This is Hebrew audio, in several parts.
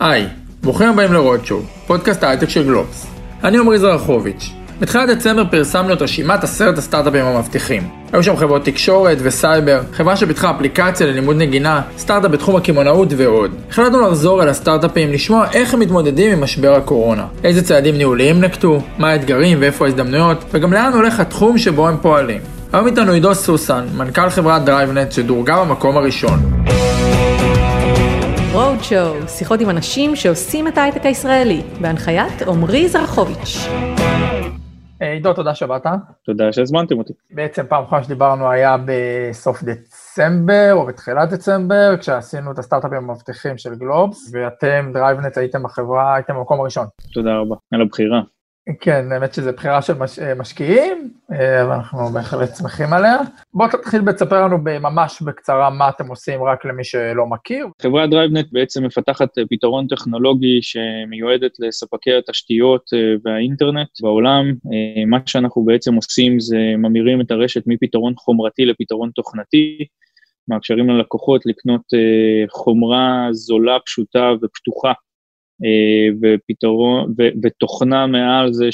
היי, ברוכים הבאים לרודשואו, פודקאסט ההייטק של גלובס. אני עמרי זרחוביץ'. בתחילת דצמבר פרסמנו את רשימת עשרת הסטארט-אפים המבטיחים. היו שם חברות תקשורת וסייבר, חברה שפיתחה אפליקציה ללימוד נגינה, סטארט-אפ בתחום הקמעונאות ועוד. החלטנו לחזור אל הסטארט-אפים, לשמוע איך הם מתמודדים עם משבר הקורונה. איזה צעדים ניהוליים נקטו, מה האתגרים ואיפה ההזדמנויות, וגם לאן הולך התחום שבו הם פועלים. היום איתנו עידו סוסן, מנכ"ל חברת דרייבנטס שדורגה במקום הראשון. רואד שואו, שיחות עם אנשים שעושים את ההייטק הישראלי, בהנחיית עמרי זרחוביץ'. אה, עידו, תודה שבאת. תודה שהזמנתם אותי. בעצם פעם אחרונה שדיברנו היה בסוף דצמבר או בתחילת דצמבר, כשעשינו את הסטארט-אפים המבטיחים של גלובס, ואתם, דרייבנטס, הייתם בחברה, הייתם במקום הראשון. תודה רבה על הבחירה. כן, האמת שזו בחירה של מש, אה, משקיעים, אה, ואנחנו בהחלט שמחים עליה. בוא תתחיל לספר לנו ממש בקצרה מה אתם עושים, רק למי שלא מכיר. חברת דרייבנטס בעצם מפתחת אה, פתרון טכנולוגי שמיועדת לספקי התשתיות והאינטרנט בעולם. מה שאנחנו בעצם עושים זה ממירים את הרשת מפתרון חומרתי לפתרון תוכנתי, מאפשרים ללקוחות לקנות חומרה זולה, פשוטה ופתוחה ופתרון, ו, ותוכנה מעל זה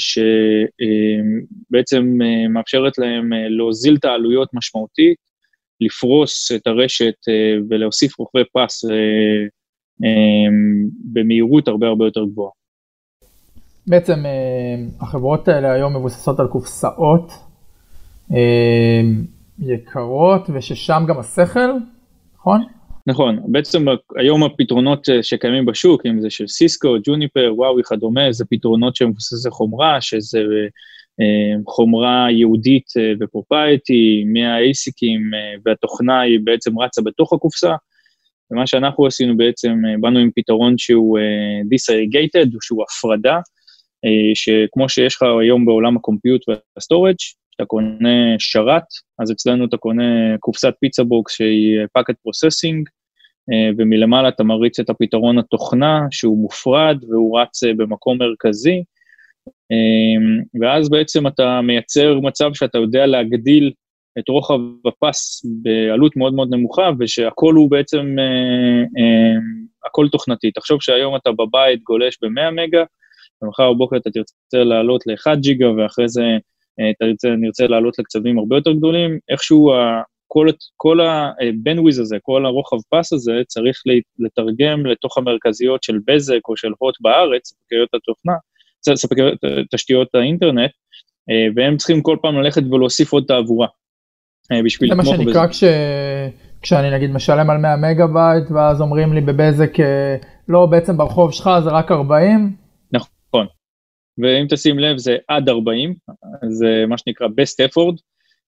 שבעצם אה, מאפשרת להם אה, להוזיל את העלויות משמעותית, לפרוס את הרשת ולהוסיף רוכבי פס במהירות הרבה הרבה יותר גבוהה. בעצם החברות האלה היום מבוססות על קופסאות יקרות וששם גם השכל, נכון? נכון, בעצם היום הפתרונות אה, שקיימים בשוק, אם זה של סיסקו, ג'וניפר, וואוי וכדומה, זה פתרונות שמבוססי חומרה, שזה אה, חומרה ייעודית אה, proprietary, מה-ASICים והתוכנה היא בעצם רצה בתוך הקופסה. ומה שאנחנו עשינו בעצם, באנו עם פתרון שהוא disaggregated, שהוא הפרדה, שכמו שיש לך היום בעולם ה compute וה storage, כשאתה קונה שרת, אז אצלנו אתה קונה קופסת pizza box שהיא packet processing, אה, ומלמעלה אתה מריץ את הפתרון התוכנה שהוא מופרד והוא רץ אה, במקום מרכזי, אה, ואז בעצם אתה מייצר מצב שאתה יודע להגדיל את רוחב הפס בעלות מאוד מאוד נמוכה, ושהכול הוא בעצם, הכל תוכנתי. תחשוב שהיום אתה בבית גולש ב-100 מגה, ומחר בבוקר אתה תרצה לעלות ל-1 ג'יגה, ואחרי זה תרצה, נרצה לעלות לקצבים הרבה יותר גדולים, איכשהו כל, כל הבנוויז הזה, כל הרוחב פס הזה, צריך לתרגם לתוך המרכזיות של בזק או של הוט בארץ, ספקיות התוכנה, ספקיות תשתיות האינטרנט, אה, והם צריכים כל פעם ללכת ולהוסיף עוד תעבורה אה, בשביל לתמוך בזה. זה מה שנקרא כש... כשאני נגיד משלם על 100 מגה בייט, ואז אומרים לי בבזק, אה, לא, בעצם ברחוב שלך זה רק 40. נכון, ואם תשים לב זה עד 40, זה מה שנקרא best effort,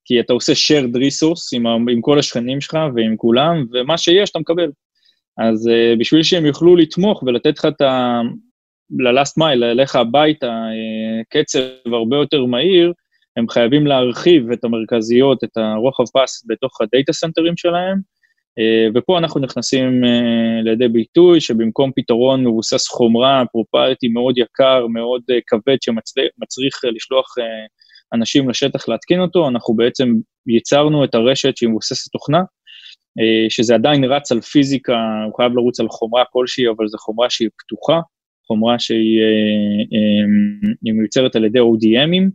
כי אתה עושה shared resource עם, עם כל השכנים שלך ועם כולם, ומה שיש אתה מקבל. אז uh, בשביל שהם יוכלו לתמוך ולתת לך את ה... ל-last mile, אליך הביתה, uh, קצב הרבה יותר מהיר, הם חייבים להרחיב את המרכזיות, את הרוחב פס בתוך הדאטה סנטרים שלהם, uh, ופה אנחנו נכנסים לידי ביטוי שבמקום פתרון מבוסס חומרה, פרופרטי מאוד יקר, מאוד כבד שמצריך לשלוח אנשים לשטח להתקין אותו, אנחנו בעצם ייצרנו את הרשת שהיא מבוססת תוכנה, אה, שזה עדיין רץ על פיזיקה, הוא חייב לרוץ על חומרה כלשהי, אבל זו חומרה שהיא פתוחה, חומרה שהיא אה, אה, מיוצרת על ידי ODMים,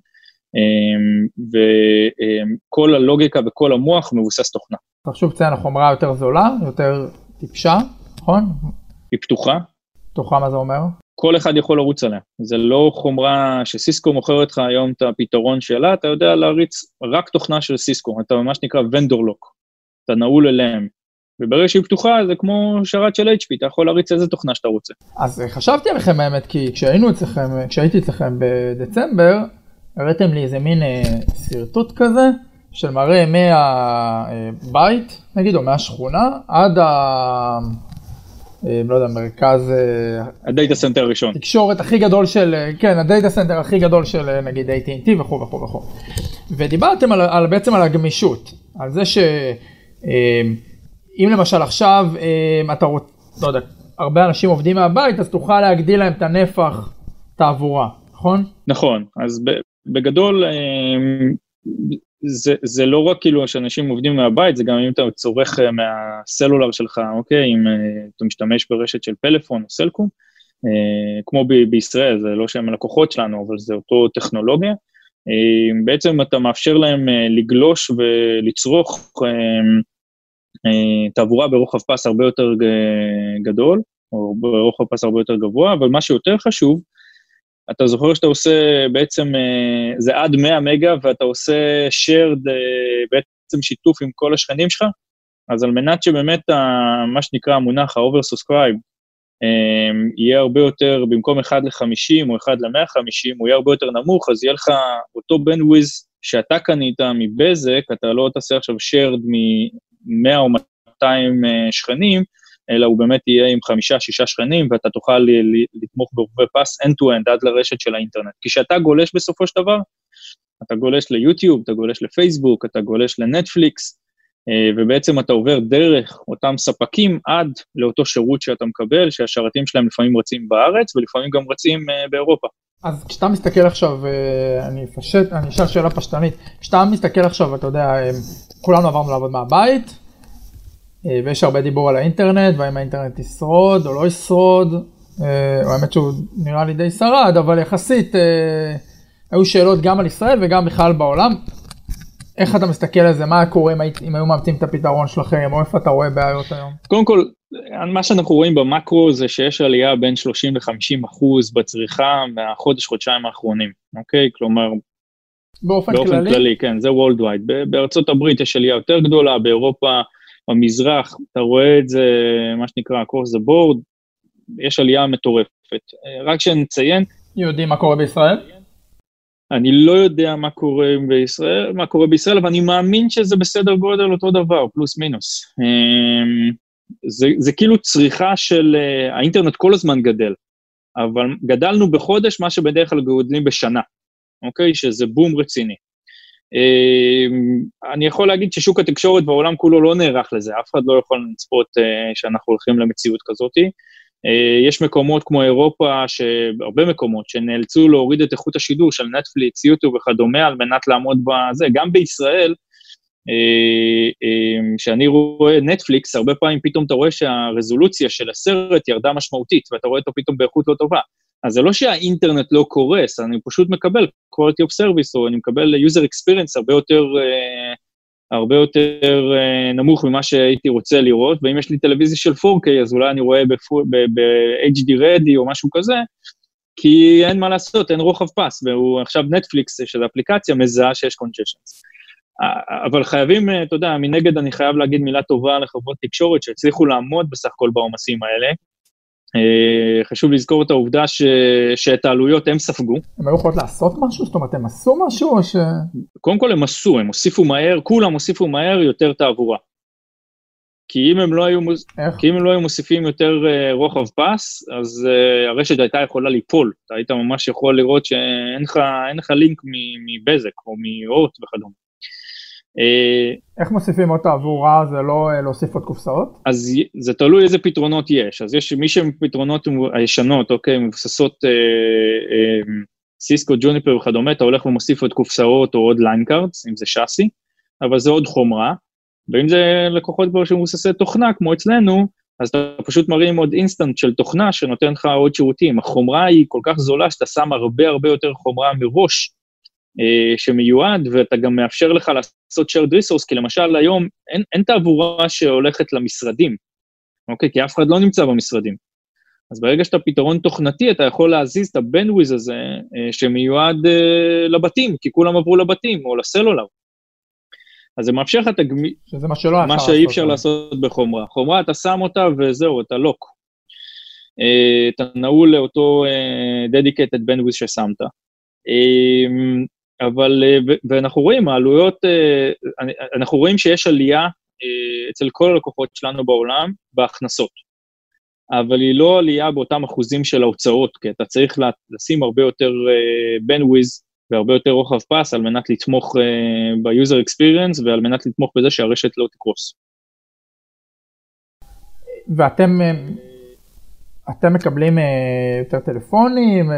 וכל הלוגיקה וכל המוח מבוסס תוכנה. חשוב לציין, החומרה יותר זולה, יותר טיפשה, נכון? היא פתוחה. פתוחה, מה זה אומר? כל אחד יכול לרוץ עליה. זה לא חומרה שסיסקו מוכרת לך היום את הפתרון שלה, אתה יודע להריץ רק תוכנה של סיסקו, אתה ממש נקרא ונדור לוק, אתה נעול אליהם. וברגע שהיא פתוחה זה כמו שרת של HP, אתה יכול להריץ איזה תוכנה שאתה רוצה. אז חשבתי עליכם האמת, כי כשהיינו אצלכם, כשהייתי אצלכם בדצמבר, הראיתם לי איזה מין אה, שרטוט כזה, של מראה מהבית, אה, נגיד, או מהשכונה, עד ה... אה, לא יודע, מרכז... אה, ה data center הראשון. תקשורת הכי גדול של, אה, כן, ה data center הכי גדול של נגיד AT&T וכו' וכו' וכו'. ודיברתם על, על, בעצם על הגמישות, על זה שאם למשל עכשיו אתה רוצה, לא יודע, הרבה אנשים עובדים מהבית, אז תוכל להגדיל להם את הנפח תעבורה, נכון? נכון, אז בגדול זה, זה לא רק כאילו שאנשים עובדים מהבית, זה גם אם אתה צורך אה, מהסלולר שלך, אוקיי? אם uh, אתה משתמש ברשת של פלאפון או סלקום, כמו ב- בישראל, זה לא שהם הלקוחות שלנו, אבל זה אותו טכנולוגיה. בעצם אתה מאפשר להם לגלוש ולצרוך תעבורה ברוחב פס הרבה יותר גדול, או ברוחב פס הרבה יותר גבוה, אבל מה שיותר חשוב, אתה זוכר שאתה עושה בעצם, אה, זה עד 100 מגה ואתה עושה shared, אה, בעצם שיתוף עם כל השכנים שלך, אז על מנת שבאמת מה שנקרא המונח ה-oversubscribe אה, יהיה הרבה יותר, במקום 1 ל-50 או 1 ל-150, הוא יהיה הרבה יותר נמוך, אז יהיה לך אותו bandwidth שאתה קנית מבזק, אתה לא תעשה עכשיו shared מ-100 או 200 שכנים, אלא הוא באמת יהיה עם חמישה, שישה שכנים, ואתה תוכל לתמוך ברוחבי פס end-to-end עד לרשת של האינטרנט. כי כשאתה גולש בסופו של דבר, אתה גולש ליוטיוב, אתה גולש לפייסבוק, אתה גולש לנטפליקס, אה, ובעצם אתה עובר דרך אותם ספקים עד לאותו שירות שאתה מקבל, שהשרתים שלהם לפעמים רצים בארץ ולפעמים גם רצים אה, באירופה. אז כשאתה מסתכל עכשיו, אה, אני אפשט, אני אשאל שאלה פשטנית, כשאתה מסתכל עכשיו, אתה יודע, כולנו עברנו לעבוד מהבית, ויש הרבה דיבור על האינטרנט, והאם האינטרנט ישרוד או לא ישרוד, אה, האמת שהוא נראה לי די שרד, אבל יחסית אה, היו שאלות גם על ישראל וגם בכלל בעולם. איך אתה מסתכל על זה, מה קורה אם היו מאמצים את הפתרון שלכם, או איפה אתה רואה בעיות היום? קודם כל, מה שאנחנו רואים במקרו זה שיש עלייה בין 30 ל-50 אחוז בצריכה מהחודש, חודשיים האחרונים, אוקיי? כלומר, באופן, באופן כללי? כללי, כן, זה Worldwide. בארצות הברית יש עלייה יותר גדולה, באירופה במזרח, אתה רואה את זה, מה שנקרא, across the board, יש עלייה מטורפת. רק שנציין... יודעים מה קורה בישראל? אני לא יודע מה קורה בישראל, מה קורה בישראל, אבל אני מאמין שזה בסדר גודל אותו דבר, פלוס מינוס. אמ, זה, זה כאילו צריכה של, אה, האינטרנט כל הזמן גדל, אבל גדלנו בחודש מה שבדרך כלל גודלים בשנה, אוקיי? שזה בום רציני. אמ, אני יכול להגיד ששוק התקשורת בעולם כולו לא נערך לזה, אף אחד לא יכול לצפות אה, שאנחנו הולכים למציאות כזאת. אה, יש מקומות כמו אירופה, הרבה מקומות, שנאלצו להוריד את איכות השידור של נטפליקס, יוטיוב וכדומה, על מנת לעמוד בזה. גם בישראל, כשאני אה, רואה נטפליקס, הרבה פעמים פתאום אתה רואה שהרזולוציה של הסרט ירדה משמעותית, ואתה רואה אותו פתאום באיכות לא טובה. אז זה לא שהאינטרנט לא קורס, אני פשוט מקבל quality of service, או אני מקבל user experience הרבה יותר, uh, הרבה יותר uh, נמוך ממה שהייתי רוצה לראות, ואם יש לי טלוויזיה של 4K, אז אולי אני רואה ב-HD ready או משהו כזה, כי אין מה לעשות, אין רוחב פס, והוא עכשיו נטפליקס, שזה אפליקציה, מזהה שיש קונג'שנס. אבל חייבים, אתה יודע, מנגד אני חייב להגיד מילה טובה לחברות תקשורת שהצליחו לעמוד בסך הכל בעומסים האלה, אה, חשוב לזכור את העובדה ש... שאת העלויות הם ספגו. הם היו יכולות לעשות משהו? זאת אומרת, הם עשו משהו או ש... קודם כל הם עשו, הם הוסיפו מהר, כולם הוסיפו מהר יותר תעבורה. כי אם הם לא היו, מוס... כי אם הם לא היו מוסיפים יותר uh, רוחב פס, אז uh, הרשת הייתה יכולה ליפול. אתה היית ממש יכול לראות שאין לך לינק מבזק או מהוט וכדומה. אה, איך מוסיפים עוד תעבורה זה לא אה, להוסיף עוד קופסאות? אז זה תלוי איזה פתרונות יש. אז יש מי שהם פתרונות הישנות, אוקיי, מבוססות אה, אה, סיסקו, ג'וניפר וכדומה, אתה הולך ומוסיף עוד קופסאות או עוד line cards, אם זה chassis, אבל זה עוד חומרה. ואם זה לקוחות כבר שמבוססי תוכנה, כמו אצלנו, אז אתה פשוט מרים עוד instance של תוכנה שנותן לך עוד שירותים. החומרה היא כל כך זולה שאתה שם הרבה הרבה יותר חומרה מראש, שמיועד, ואתה גם מאפשר לך לעשות shared resource, כי למשל היום אין, אין תעבורה שהולכת למשרדים, אוקיי? כי אף אחד לא נמצא במשרדים. אז ברגע שאתה פתרון תוכנתי, אתה יכול להזיז את הבנדוויז הזה אה, שמיועד אה, לבתים, כי כולם עברו לבתים, או לסלולר. אז זה מאפשר לך את הגמישות, שזה מה שלא מה שאי אפשר לעשות בחומרה. חומרה, אתה שם אותה וזהו, אתה לוק. אתה נעול לאותו dedicated bandwidth ששמת. אבל, אה, ואנחנו רואים, העלויות, אה, אנחנו רואים שיש עלייה אה, אצל כל הלקוחות שלנו בעולם בהכנסות, אבל היא לא עלייה באותם אחוזים של ההוצאות, כי אתה צריך לשים הרבה יותר bandwidth והרבה יותר רוחב פס על מנת לתמוך ב-user experience ועל מנת לתמוך בזה שהרשת לא תקרוס. ואתם אתם מקבלים יותר טלפונים,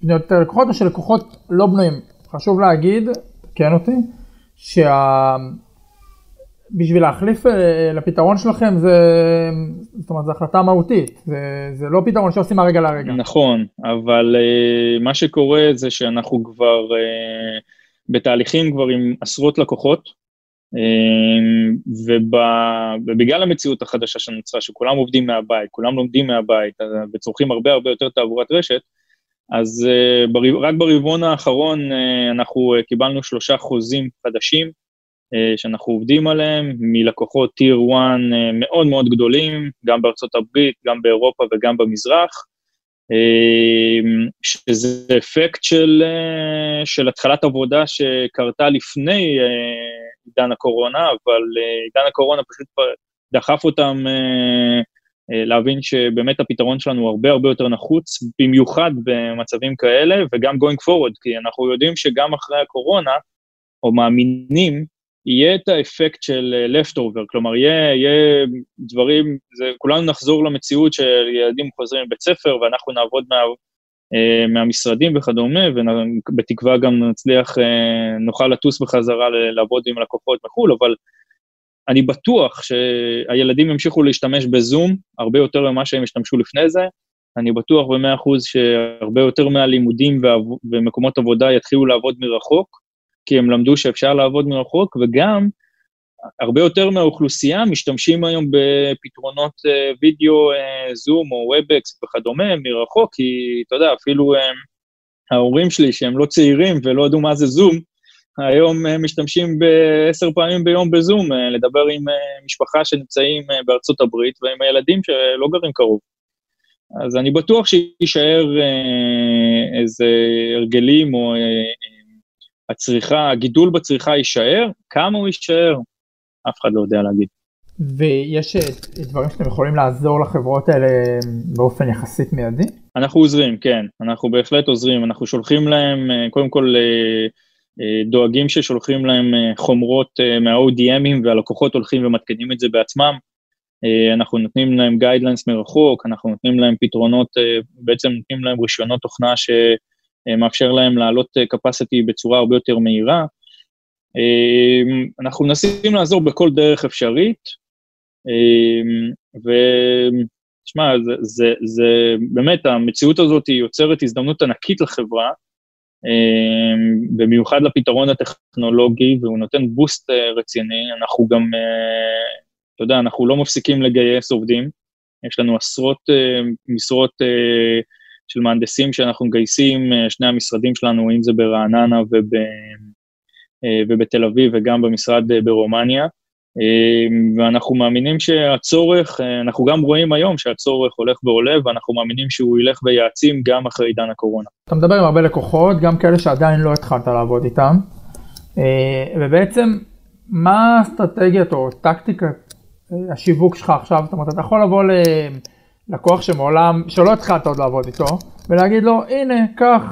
פניות יותר לקוחות, או שלקוחות לא בנויים? חשוב להגיד, כן אותי, בשביל להחליף לפתרון שלכם זה, זאת אומרת, זו החלטה מהותית, זה, זה לא פתרון שעושים מהרגע להרגע. נכון, אבל מה שקורה זה שאנחנו כבר בתהליכים כבר עם עשרות לקוחות, ובגלל המציאות החדשה שנוצרה, שכולם עובדים מהבית, כולם לומדים מהבית וצורכים הרבה הרבה יותר תעבורת רשת, אז רק ברבעון האחרון אנחנו קיבלנו שלושה חוזים חדשים שאנחנו עובדים עליהם מלקוחות טיר 1 מאוד מאוד גדולים, גם בארצות הברית, גם באירופה וגם במזרח, שזה אפקט של, של התחלת עבודה שקרתה לפני עידן הקורונה, אבל עידן הקורונה פשוט דחף אותם להבין שבאמת הפתרון שלנו הוא הרבה הרבה יותר נחוץ, במיוחד במצבים כאלה, וגם going forward, כי אנחנו יודעים שגם אחרי הקורונה, או מאמינים, יהיה את האפקט של leftover, כלומר, יהיה, יהיה דברים, זה, כולנו נחזור למציאות של ילדים חוזרים מבית ספר, ואנחנו נעבוד מה, מהמשרדים וכדומה, ובתקווה גם נצליח, נוכל לטוס בחזרה לעבוד עם לקוחות מחו"ל, אבל אני בטוח שהילדים ימשיכו להשתמש בזום הרבה יותר ממה שהם השתמשו לפני זה. אני בטוח במאה אחוז שהרבה יותר מהלימודים ומקומות עבודה יתחילו לעבוד מרחוק, כי הם למדו שאפשר לעבוד מרחוק, וגם הרבה יותר מהאוכלוסייה משתמשים היום בפתרונות וידאו, זום או Webex וכדומה מרחוק, כי אתה יודע, אפילו ההורים שלי, שהם לא צעירים ולא ידעו מה זה זום, היום משתמשים בעשר פעמים ביום בזום, לדבר עם משפחה שנמצאים בארצות הברית ועם הילדים שלא גרים קרוב. אז אני בטוח שיישאר איזה הרגלים או הצריכה, הגידול בצריכה יישאר, כמה הוא יישאר, אף אחד לא יודע להגיד. ויש דברים שאתם יכולים לעזור לחברות האלה באופן יחסית מיידי? אנחנו עוזרים, כן, אנחנו בהחלט עוזרים, אנחנו שולחים להם, קודם כל, דואגים ששולחים להם חומרות מה-ODMים והלקוחות הולכים ומתקנים את זה בעצמם. אנחנו נותנים להם guidelines מרחוק, אנחנו נותנים להם פתרונות, בעצם נותנים להם רישיונות תוכנה שמאפשר להם לעלות capacity בצורה הרבה יותר מהירה. אנחנו מנסים לעזור בכל דרך אפשרית, ותשמע, זה, זה, זה באמת, המציאות הזאת יוצרת הזדמנות ענקית לחברה, במיוחד לפתרון הטכנולוגי, והוא נותן בוסט רציני, אנחנו גם, אתה יודע, אנחנו לא מפסיקים לגייס עובדים, יש לנו עשרות משרות של מהנדסים שאנחנו מגייסים, שני המשרדים שלנו, אם זה ברעננה וב, ובתל אביב וגם במשרד ברומניה, ואנחנו מאמינים שהצורך, אנחנו גם רואים היום שהצורך הולך ועולה, ואנחנו מאמינים שהוא ילך ויעצים גם אחרי עידן הקורונה. אתה מדבר עם הרבה לקוחות, גם כאלה שעדיין לא התחלת לעבוד איתם, ובעצם מה האסטרטגיית או טקטיקת השיווק שלך עכשיו? זאת אומרת, אתה יכול לבוא ללקוח שמעולם, שלא התחלת עוד לעבוד איתו, ולהגיד לו, הנה, קח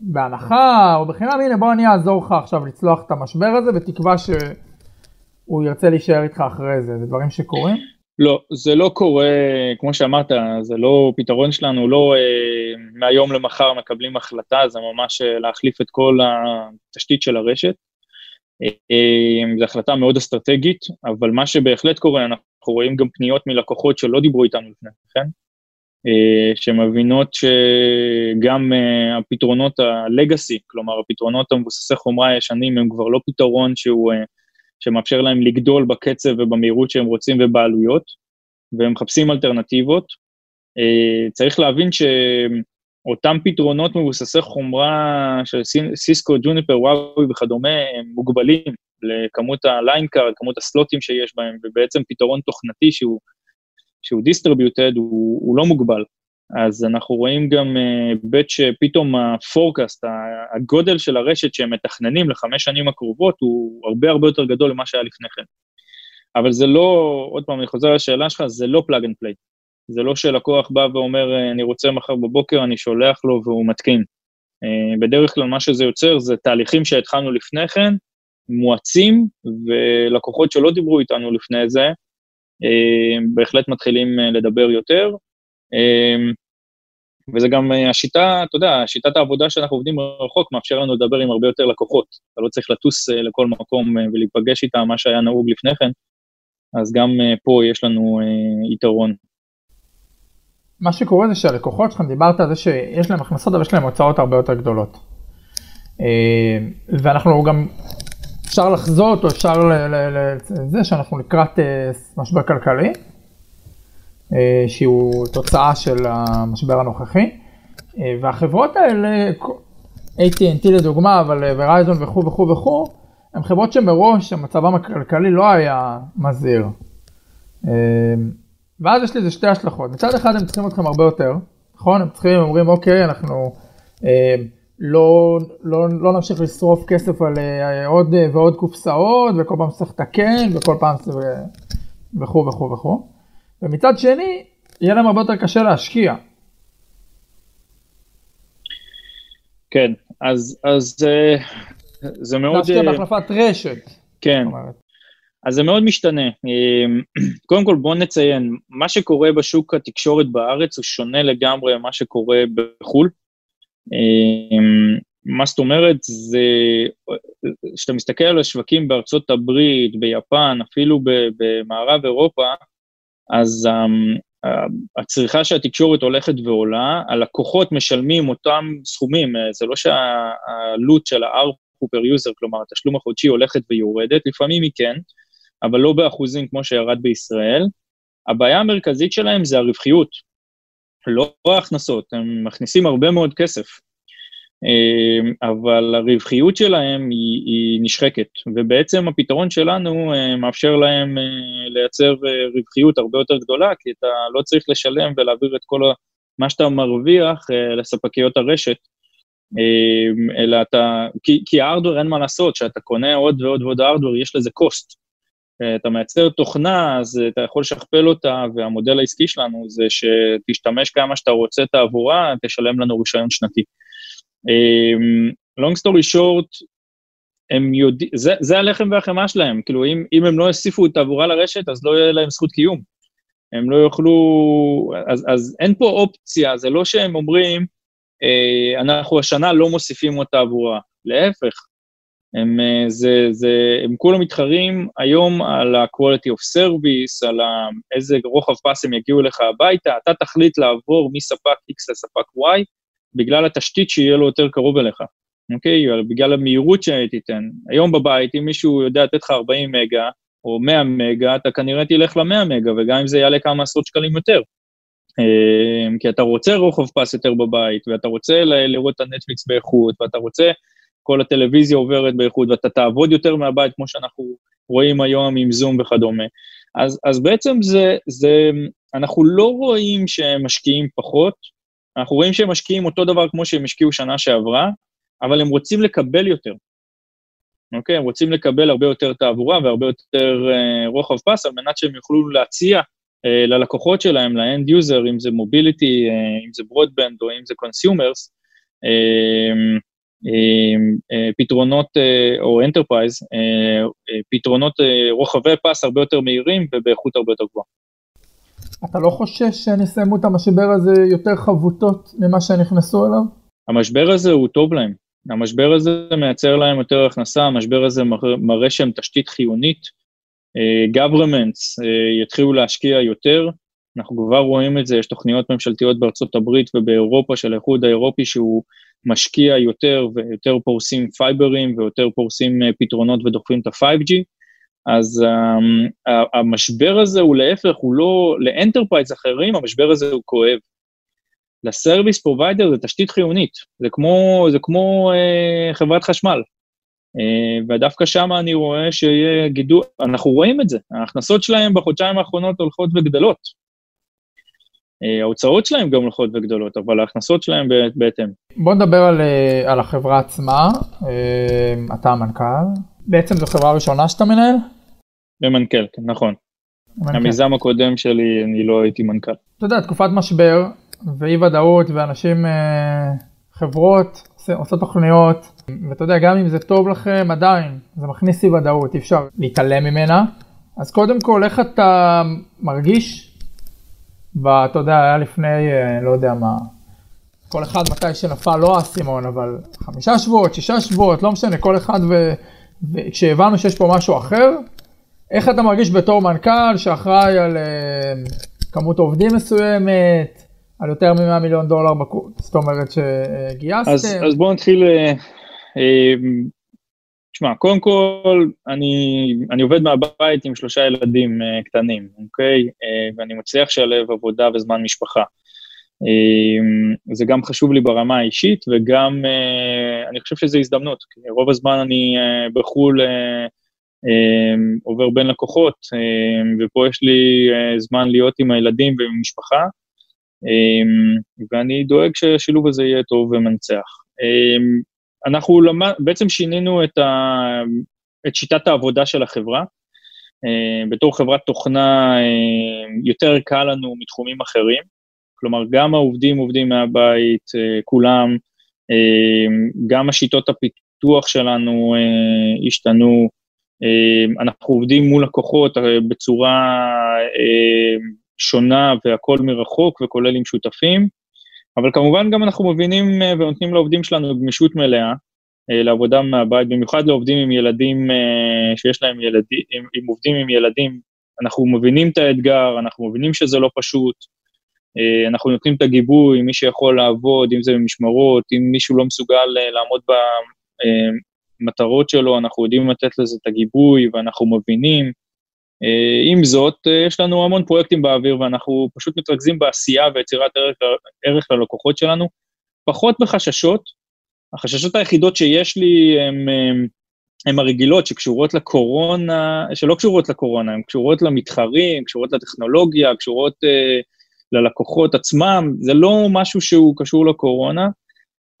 בהנחה או בחינם, הנה בוא אני אעזור לך עכשיו לצלוח את המשבר הזה, בתקווה ש... הוא ירצה להישאר איתך אחרי זה, זה דברים שקורים? לא, זה לא קורה, כמו שאמרת, זה לא, פתרון שלנו לא אה, מהיום למחר מקבלים החלטה, זה ממש אה, להחליף את כל התשתית של הרשת. אה, זו החלטה מאוד אסטרטגית, אבל מה שבהחלט קורה, אנחנו רואים גם פניות מלקוחות שלא דיברו איתנו לפני כן, אה, שמבינות שגם אה, הפתרונות ה legacy, כלומר הפתרונות המבוססי חומרה הישנים, הם כבר לא פתרון שהוא... אה, שמאפשר להם לגדול בקצב ובמהירות שהם רוצים ובעלויות, והם מחפשים אלטרנטיבות. צריך להבין שאותם פתרונות מבוססי חומרה של סיסקו, ג'וניפר, וואוי וכדומה, הם מוגבלים לכמות ה line card, כמות ה slotים שיש בהם, ובעצם פתרון תוכנתי שהוא, שהוא distributed הוא, הוא לא מוגבל. אז אנחנו רואים גם היבט uh, שפתאום ה forecast, הגודל של הרשת שהם מתכננים לחמש שנים הקרובות הוא הרבה הרבה יותר גדול למה שהיה לפני כן. אבל זה לא, עוד פעם, אני חוזר לשאלה שלך, זה לא plug and play. זה לא שלקוח בא ואומר, אני רוצה מחר בבוקר, אני שולח לו והוא מתקין. Uh, בדרך כלל מה שזה יוצר זה תהליכים שהתחלנו לפני כן, מואצים, ולקוחות שלא דיברו איתנו לפני זה, uh, בהחלט מתחילים לדבר יותר. וזה גם השיטה, אתה יודע, שיטת העבודה שאנחנו עובדים רחוק מאפשר לנו לדבר עם הרבה יותר לקוחות. אתה לא צריך לטוס לכל מקום ולהיפגש איתם, מה שהיה נהוג לפני כן, אז גם פה יש לנו יתרון. מה שקורה זה שהלקוחות שלך, דיברת על זה שיש להם הכנסות, אבל יש להם הוצאות הרבה יותר גדולות. ואנחנו גם אפשר לחזות או אפשר לזה שאנחנו לקראת אה, משבר כלכלי, אה, שהוא תוצאה של המשבר הנוכחי, אה, והחברות האלה, AT&T לדוגמה, אבל ורייזון וכו' וכו' וכו', הן חברות שמראש המצבם הכלכלי לא היה מזהיר. ואז יש לזה שתי השלכות, מצד אחד הם צריכים אתכם הרבה יותר, נכון? הם צריכים, הם אומרים אוקיי, אנחנו לא, לא, לא נמשיך לשרוף כסף על אה, עוד אה, ועוד קופסאות וכל פעם צריך לתקן וכל פעם וכו' וכו' וכו'. ומצד שני, יהיה להם הרבה יותר קשה להשקיע. כן, אז, אז אה, זה מאוד... להשקיע בהחלפת רשת. כן, אז זה מאוד משתנה. קודם כל בואו נציין, מה שקורה בשוק התקשורת בארץ הוא שונה לגמרי ממה שקורה בחו"ל. אמ, מה זאת אומרת, זה, כשאתה מסתכל על השווקים בארצות הברית, ביפן, אפילו במערב אירופה, אז um, הצריכה של התקשורת הולכת ועולה, הלקוחות משלמים אותם סכומים, זה לא שהעלות של ה-ARPU per user, כלומר, התשלום החודשי הולכת ויורדת, לפעמים היא כן, אבל לא באחוזים כמו שירד בישראל. הבעיה המרכזית שלהם זה הרווחיות. לא ההכנסות, הם מכניסים הרבה מאוד כסף, אמ, אבל הרווחיות שלהם היא, היא נשחקת, ובעצם הפתרון שלנו אה, מאפשר להם אה, לייצר אה, רווחיות הרבה יותר גדולה, כי אתה לא צריך לשלם ולהעביר את כל מה שאתה מרוויח לספקיות הרשת, אמ, אלא אתה, כי, כי הארדוור אין מה לעשות, כשאתה קונה עוד ועוד ועוד הארדוור, יש לזה קוסט. אתה מייצר תוכנה, אז אתה יכול לשכפל אותה, והמודל העסקי שלנו זה שתשתמש כמה שאתה רוצה תעבורה, תשלם לנו רישיון שנתי. לונג סטורי שורט, הם יודעים, זה, זה הלחם והחמאה שלהם, כאילו אם, אם הם לא יוסיפו תעבורה לרשת, אז לא יהיה להם זכות קיום. הם לא יוכלו, אז, אז אין פה אופציה, זה לא שהם אומרים, אה, אנחנו השנה לא מוסיפים עוד תעבורה, להפך, הם, אה, זה, זה, הם כולם מתחרים היום על ה-quality of service, על ה, איזה רוחב פס הם יגיעו לך הביתה, אתה תחליט לעבור מספק X לספק Y, בגלל התשתית שיהיה לו יותר קרוב אליך, אוקיי? בגלל המהירות שתיתן. היום בבית, אם מישהו יודע לתת לך 40 מגה, או 100 מגה, אתה כנראה תלך ל-100 מגה, וגם אם זה יעלה כמה עשרות שקלים יותר. אה, כי אתה רוצה רוחב פס יותר בבית, ואתה רוצה לראות את הנטפליקס באיכות, ואתה רוצה כל הטלוויזיה עוברת באיכות, ואתה תעבוד יותר מהבית, כמו שאנחנו רואים היום עם זום וכדומה. אז, אז בעצם זה, זה, אנחנו לא רואים שהם משקיעים פחות, אנחנו רואים שהם משקיעים אותו דבר כמו שהם השקיעו שנה שעברה, אבל הם רוצים לקבל יותר. אוקיי? הם רוצים לקבל הרבה יותר תעבורה והרבה יותר uh, רוחב פס, על מנת שהם יוכלו להציע uh, ללקוחות שלהם, ל end user, אם זה mobility, uh, אם זה broadband או אם זה consumers, uh, פתרונות, או enterprise, פתרונות רוחבי פס הרבה יותר מהירים ובאיכות הרבה יותר גבוהה. אתה לא חושש שהם יסיימו את המשבר הזה יותר חבוטות ממה שנכנסו אליו? המשבר הזה הוא טוב להם. המשבר הזה מייצר להם יותר הכנסה, המשבר הזה מראה שהם תשתית חיונית. governments יתחילו להשקיע יותר, אנחנו כבר רואים את זה, יש תוכניות ממשלתיות בארצות הברית ובאירופה של האיחוד האירופי שהוא משקיע יותר ויותר פורסים פייברים ויותר פורסים אה, פתרונות ודוחפים את ה-5G, אז um, המשבר הזה הוא להפך, הוא לא, ל enterprise אחרים המשבר הזה הוא כואב. ל service provider זה תשתית חיונית, זה כמו, זה כמו uh, חברת חשמל. Uh, ודווקא שם אני רואה שיהיה גידול, אנחנו רואים את זה, ההכנסות שלהם בחודשיים האחרונות הולכות וגדלות. אה, ההוצאות שלהם גם הולכות וגדולות, אבל ההכנסות שלהם בהתאם. בוא נדבר על, אה, על החברה עצמה, אה, אתה המנכ"ל, בעצם זו חברה ראשונה שאתה מנהל? במנכ"ל, כן, נכון. מנכ"ל. המיזם הקודם שלי, אני לא הייתי מנכ"ל. אתה יודע, תקופת משבר ואי ודאות ואנשים, חברות עושות תוכניות, ואתה יודע, גם אם זה טוב לכם, עדיין, זה מכניס אי ודאות, אי אפשר להתעלם ממנה. אז קודם כל, איך אתה מרגיש ואתה יודע, היה לפני, אה, לא יודע מה, כל אחד מתי שנפל, לא האסימון, אבל חמישה שבועות, שישה שבועות, לא משנה, כל אחד, וכשהבנו שיש פה משהו אחר, איך אתה מרגיש בתור מנכ"ל שאחראי על uh, כמות עובדים מסוימת, על יותר מ-100 מיליון דולר בקורס, זאת אומרת שגייסתם? אז, אז בואו נתחיל, תשמע, uh, uh, קודם כל, אני, אני עובד מהבית עם שלושה ילדים uh, קטנים, אוקיי? Uh, ואני מצליח לשלב עבודה וזמן משפחה. Uh, זה גם חשוב לי ברמה האישית, וגם uh, אני חושב שזו הזדמנות, כי רוב הזמן אני uh, בחו"ל uh, uh, עובר בין לקוחות, uh, ופה יש לי uh, זמן להיות עם הילדים ועם המשפחה, אמ, ואני דואג שהשילוב הזה יהיה טוב ומנצח. אמ, אנחנו למד, בעצם שינינו את, ה, את שיטת העבודה של החברה. אמ, בתור חברת תוכנה יותר קל לנו מתחומים אחרים, כלומר גם העובדים עובדים מהבית, אה, כולם, גם השיטות הפיתוח שלנו אה, השתנו, אנחנו עובדים מול לקוחות אה, בצורה שונה והכל מרחוק וכולל עם שותפים, אבל כמובן גם אנחנו מבינים אה, ונותנים לעובדים שלנו גמישות מלאה אה, לעבודה מהבית, במיוחד לעובדים עם ילדים אה, שיש להם ילדים, עם, עובדים עם ילדים, אנחנו מבינים את האתגר, אנחנו מבינים שזה לא פשוט, אנחנו נותנים את הגיבוי, מי שיכול לעבוד, אם זה במשמרות, אם מישהו לא מסוגל לעמוד במטרות שלו, אנחנו יודעים לתת לזה את הגיבוי ואנחנו מבינים. אה, עם זאת, אה, יש לנו המון פרויקטים באוויר ואנחנו פשוט מתרכזים בעשייה ויצירת ערך, ערך ללקוחות שלנו, פחות בחששות. החששות היחידות שיש לי הן הרגילות שקשורות לקורונה, שלא קשורות לקורונה, הן קשורות למתחרים, קשורות לטכנולוגיה, קשורות uh, ללקוחות עצמם, זה לא משהו שהוא קשור לקורונה.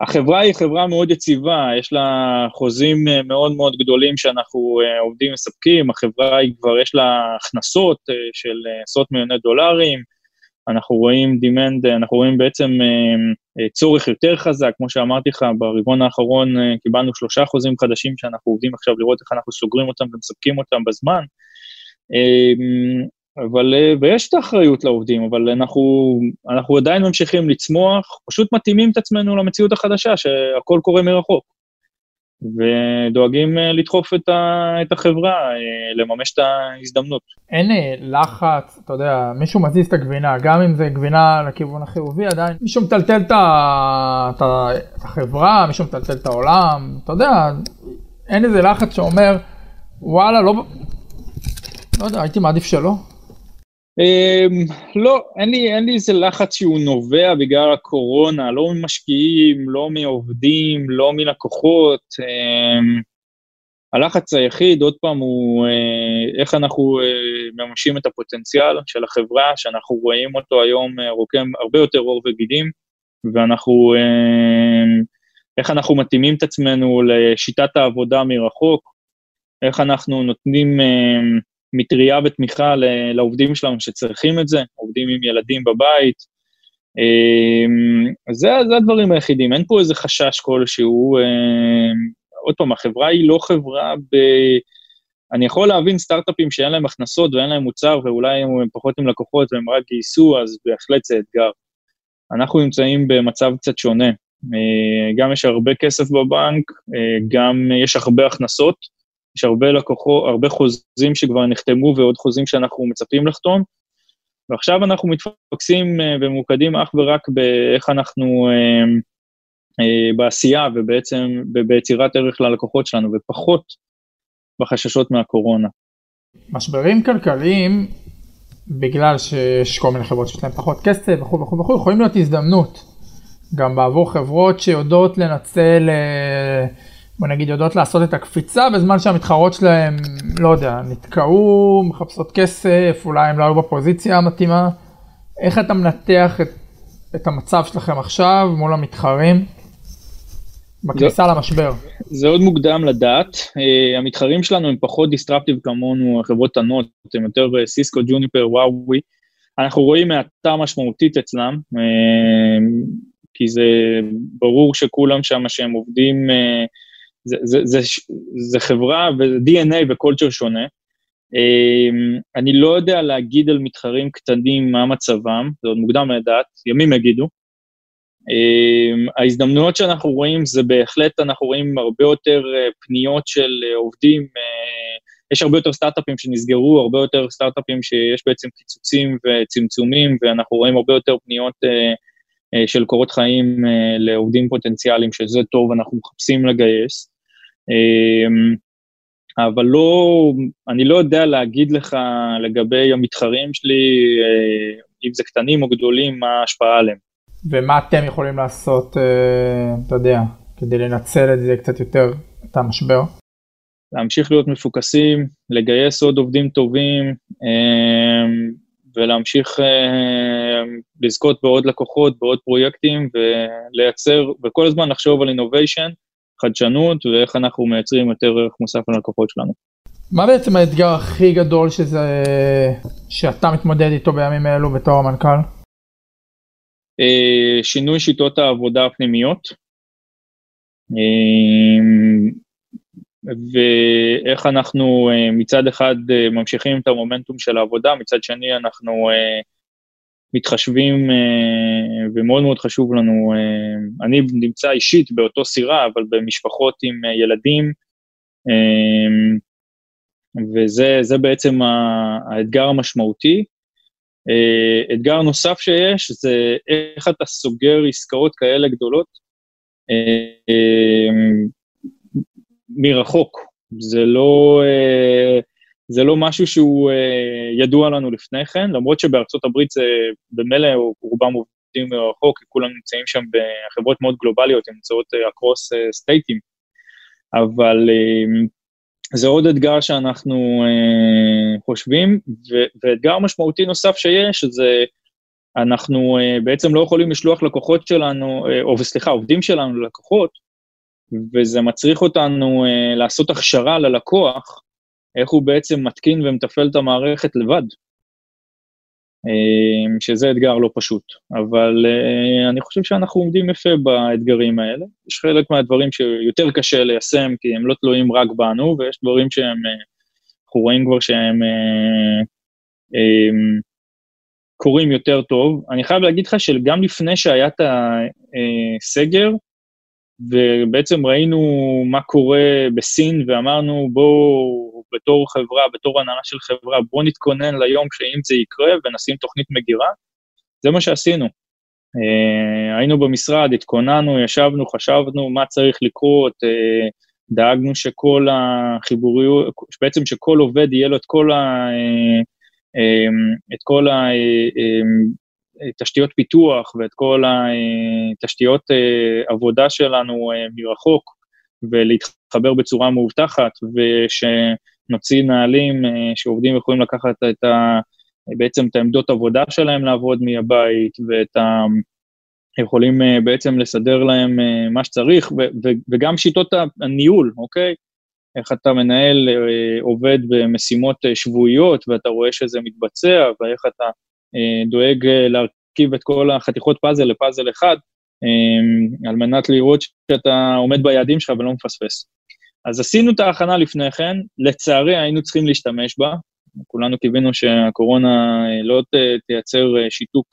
החברה היא חברה מאוד יציבה, יש לה חוזים אה, מאוד מאוד גדולים שאנחנו אה, עובדים מספקים, החברה היא כבר, יש לה הכנסות אה, של עשרות מיליוני דולרים, אנחנו רואים demand, אנחנו רואים בעצם צורך יותר חזק, כמו שאמרתי לך, ברבעון האחרון קיבלנו שלושה חוזים חדשים שאנחנו עובדים עכשיו לראות איך אנחנו סוגרים אותם ומספקים אותם בזמן. אבל, אה, ויש את האחריות לעובדים, אבל אנחנו, אנחנו עדיין ממשיכים לצמוח, פשוט מתאימים את עצמנו למציאות החדשה, שהכל קורה מרחוק. ודואגים אה, לדחוף את, ה, את החברה, אה, לממש את ההזדמנות. אין לחץ, אתה יודע, מישהו מזיז את הגבינה, גם אם זה גבינה לכיוון החיובי, עדיין מישהו מטלטל את, את החברה, מישהו מטלטל את העולם, אתה יודע, אין איזה לחץ שאומר, וואלה, לא, לא יודע, הייתי מעדיף שלא. Um, לא, אין לי, אין לי איזה לחץ שהוא נובע בגלל הקורונה, לא ממשקיעים, לא מעובדים, לא מלקוחות. Um, הלחץ היחיד, עוד פעם, הוא uh, איך אנחנו uh, מממשים את הפוטנציאל של החברה, שאנחנו רואים אותו היום uh, רוקם הרבה יותר עור וגידים, ואנחנו, uh, איך אנחנו מתאימים את עצמנו לשיטת העבודה מרחוק, איך אנחנו נותנים... מטריה ותמיכה לעובדים שלנו שצריכים את זה, עובדים עם ילדים בבית. אמ, זה, זה הדברים היחידים, אין פה איזה חשש כלשהו. אמ, עוד פעם, החברה היא לא חברה ב... אני יכול להבין סטארט-אפים שאין להם הכנסות ואין להם מוצר, ואולי הם פחות עם לקוחות והם רק גייסו, אז בהחלט זה אתגר. אנחנו נמצאים במצב קצת שונה. אה, גם יש הרבה כסף בבנק, גם יש הרבה הכנסות, יש הרבה לקוחות, הרבה חוזים שכבר נחתמו ועוד חוזים שאנחנו מצפים לחתום, ועכשיו אנחנו מתפקסים אה, וממוקדים אך ורק באיך אנחנו אה, אה, בעשייה ובעצם ביצירת ערך ללקוחות שלנו, ופחות בחששות מהקורונה. משברים כלכליים, בגלל שיש כל מיני חברות שיש להן פחות כסף וכו' וכו' וכו', יכולים להיות הזדמנות. גם בעבור חברות שיודעות לנצל בוא נגיד, יודעות לעשות את הקפיצה בזמן שהמתחרות שלהם, לא יודע, נתקעו, מחפשות כסף, אולי הם לא היו בפוזיציה המתאימה. איך אתה מנתח את, את המצב שלכם עכשיו מול המתחרים בכניסה זה, למשבר? זה עוד מוקדם לדעת. Uh, המתחרים שלנו הם פחות דיסטרפטיב כמונו, החברות קטנות, הם יותר סיסקו, ג'וניפר, וואוי. אנחנו רואים האטה משמעותית אצלם, uh, כי זה ברור שכולם שם שהם עובדים uh, זה, זה, זה, זה חברה וזה DNA וקולצ'ר שונה. אמ, אני לא יודע להגיד על מתחרים קטנים מה מצבם, זה עוד מוקדם לדעת, ימים יגידו. ההזדמנויות שאנחנו רואים זה בהחלט, אנחנו רואים הרבה יותר פניות של עובדים, יש הרבה יותר סטארט-אפים שנסגרו, הרבה יותר סטארט-אפים שיש בעצם קיצוצים וצמצומים, ואנחנו רואים הרבה יותר פניות של קורות חיים לעובדים פוטנציאליים, שזה טוב, אנחנו מחפשים לגייס. אבל לא, אני לא יודע להגיד לך לגבי המתחרים שלי, אה, אם זה קטנים או גדולים, מה ההשפעה עליהם. ומה אתם יכולים לעשות, אה, אתה יודע, כדי לנצל את זה קצת יותר, את המשבר? להמשיך להיות מפוקסים, לגייס עוד עובדים טובים, אה, ולהמשיך לזכות בעוד לקוחות, בעוד פרויקטים, ולייצר, וכל הזמן לחשוב על innovation. חדשנות ואיך אנחנו מייצרים יותר ערך מוסף ללקוחות שלנו. מה בעצם האתגר הכי גדול שזה, שאתה מתמודד איתו בימים האלו בתור המנכ"ל? אה, שינוי שיטות העבודה הפנימיות, אה, ואיך אנחנו אה, מצד אחד ממשיכים את המומנטום של העבודה, מצד שני אנחנו מתחשבים, אה, ומאוד מאוד חשוב לנו, אה, אני נמצא אישית באותו סירה, אבל במשפחות עם אה, ילדים, וזה בעצם האתגר המשמעותי. אתגר נוסף שיש זה איך אתה סוגר עסקאות כאלה גדולות מרחוק. זה לא... זה לא משהו שהוא אה, ידוע לנו לפני כן, למרות שבארצות הברית זה במילא רובם עובדים מרחוק, כולם נמצאים שם בחברות מאוד גלובליות, הן נמצאות אקרוס אה, סטייטים. אה, אבל זה עוד אתגר שאנחנו חושבים, ואתגר משמעותי נוסף שיש, זה אנחנו בעצם לא יכולים לשלוח לקוחות שלנו, או סליחה, עובדים שלנו ללקוחות, וזה מצריך אותנו לעשות הכשרה ללקוח, איך הוא בעצם מתקין ומתפעל את המערכת לבד, אה, שזה אתגר לא פשוט. אבל אה, אני חושב שאנחנו עומדים יפה באתגרים האלה. יש חלק מהדברים שיותר קשה ליישם, כי הם לא תלויים רק בנו, ויש דברים שהם, אה, אנחנו רואים כבר שהם קורים יותר טוב. אני חייב להגיד לך שגם לפני שהיה את הסגר, ובעצם ראינו מה קורה בסין, ואמרנו, בואו, בתור חברה, בתור הנהלה של חברה, בואו נתכונן ליום שאם זה יקרה ונשים תוכנית מגירה. זה מה שעשינו. Uh, היינו במשרד, התכוננו, ישבנו, חשבנו מה צריך לקרות, uh, דאגנו שכל החיבוריות, בעצם שכל עובד יהיה לו את כל ה... Um, את כל ה... תשתיות פיתוח ואת כל התשתיות אה, עבודה שלנו אה, מרחוק, ולהתחבר בצורה מאובטחת, ושנוציא נהלים אה, שעובדים יכולים לקחת את ה... בעצם את העמדות עבודה שלהם לעבוד מהבית, ואת ה... יכולים בעצם לסדר להם מה שצריך, וגם שיטות הניהול, אוקיי? איך אתה מנהל עובד במשימות שבועיות, ואתה רואה שזה מתבצע, ואיך אתה דואג אה, להרכיב את כל החתיכות פאזל לפאזל אחד, אה, על מנת לראות שאתה עומד ביעדים שלך ולא מפספס. אז עשינו את ההכנה לפני כן, לצערי היינו צריכים להשתמש בה, כולנו קיווינו שהקורונה אה, לא תייצר שיתוק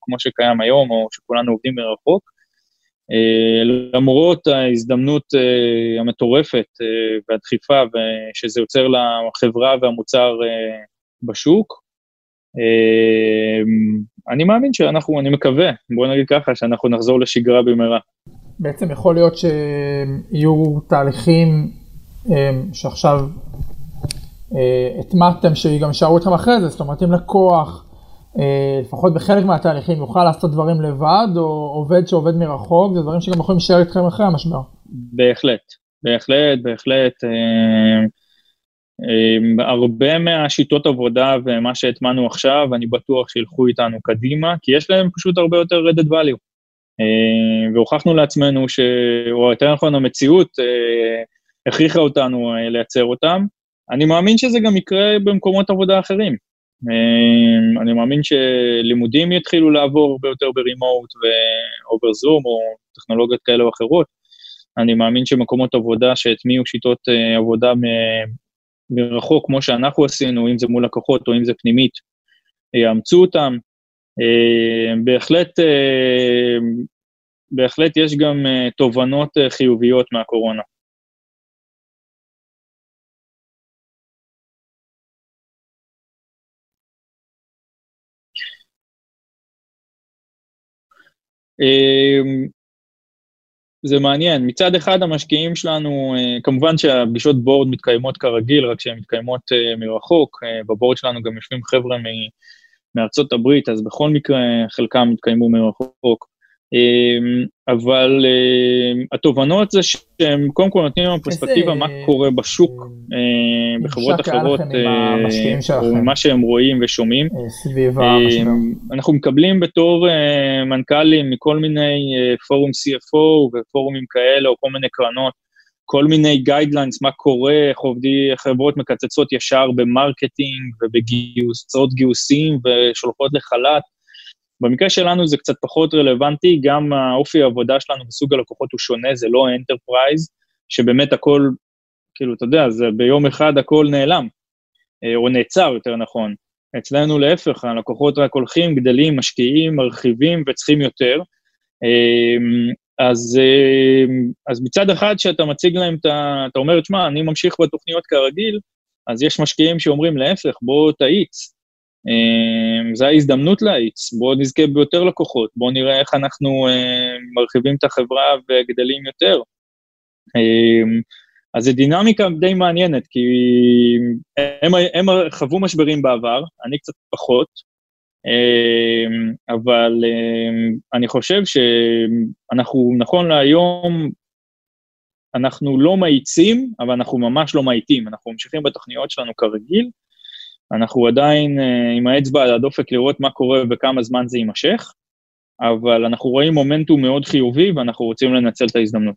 כמו שקיים היום, או שכולנו עובדים מרחוק. למרות ההזדמנות המטורפת והדחיפה שזה יוצר לחברה והמוצר בשוק, אני מאמין שאנחנו, אני מקווה, בוא נגיד ככה, שאנחנו נחזור לשגרה במהרה. בעצם יכול להיות שיהיו תהליכים אמ, שעכשיו אה, הטמעתם שגם יישארו איתכם אחרי זה, זאת אומרת אם לקוח, אה, לפחות בחלק מהתהליכים, יוכל לעשות דברים לבד, או עובד שעובד מרחוק, זה דברים שגם יכולים להישאר איתכם אחרי המשבר. בהחלט, בהחלט, בהחלט. אמ, הרבה מהשיטות עבודה ומה שהטמענו עכשיו, אני בטוח שילכו איתנו קדימה, כי יש להם פשוט הרבה יותר רדת value. אמ, והוכחנו לעצמנו, ש... או יותר נכון, המציאות אה, הכריחה אותנו אה, לייצר אותם. אני מאמין שזה גם יקרה במקומות עבודה אחרים. אמ, אני מאמין שלימודים יתחילו לעבור הרבה יותר ברימוט ואובר זום או טכנולוגיות כאלה או אחרות. אני מאמין שמקומות עבודה שהטמיעו שיטות אה, עבודה מרחוק, כמו שאנחנו עשינו, אם זה מול לקוחות או אם זה פנימית, יאמצו אותם. אה, בהחלט, אה, בהחלט יש גם uh, תובנות חיוביות מהקורונה. זה מעניין. מצד אחד המשקיעים שלנו, כמובן שהפגישות בורד מתקיימות כרגיל, רק שהן מתקיימות מרחוק. בבורד שלנו גם יושבים חבר'ה מארצות הברית, אז בכל מקרה חלקם התקיימו מרחוק. אמ, אבל אמ, התובנות זה שהם קודם כל נותנים לנו פרספקטיבה מה קורה בשוק אמ, בחברות אחרות, או מה שהם רואים ושומעים. סביב המשבר. אנחנו מקבלים בתור מנכ"לים מכל מיני פורום CFO ופורומים כאלה, או כל מיני קרנות, כל מיני guidelines, מה קורה, איך עובדי חברות מקצצות ישר ב marketing ובגיוסות גיוסים ושולחות לחל"ת. במקרה שלנו זה קצת פחות רלוונטי, גם האופי העבודה שלנו וסוג הלקוחות הוא שונה, זה לא enterprise, שבאמת הכל, כאילו, אתה יודע, זה ביום אחד הכל נעלם, אה, או נעצר, יותר נכון. אצלנו להפך, הלקוחות רק הולכים, גדלים, משקיעים, מרחיבים וצריכים יותר. אה, אז, אה, אז מצד אחד, שאתה מציג להם את ה... אתה אומר, תשמע, אני ממשיך בתוכניות כרגיל, אז יש משקיעים שאומרים להפך, בוא תאיץ. אה, זו ההזדמנות להאיץ, בואו נזכה ביותר לקוחות, בואו נראה איך אנחנו אה, מרחיבים את החברה וגדלים יותר. אז זו דינמיקה די מעניינת, כי הם, הם חוו משברים בעבר, אני קצת פחות, אמ, אבל אמ, אני חושב שאנחנו, נכון להיום, אנחנו לא מאיצים, אבל אנחנו ממש לא מאיטים. אנחנו ממשיכים בתוכניות שלנו כרגיל, אנחנו עדיין אה, עם האצבע על הדופק לראות מה קורה וכמה זמן זה יימשך, אבל אנחנו רואים מומנטום מאוד חיובי ואנחנו רוצים לנצל את ההזדמנות.